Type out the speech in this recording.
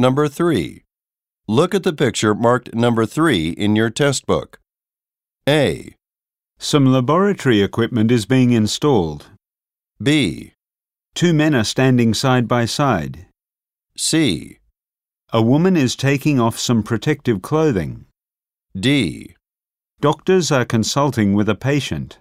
Number 3. Look at the picture marked number 3 in your test book. A, Some laboratory equipment is being installed. B, Two men are standing side by side. C, A woman is taking off some protective clothing. D. Doctors are consulting with a patient.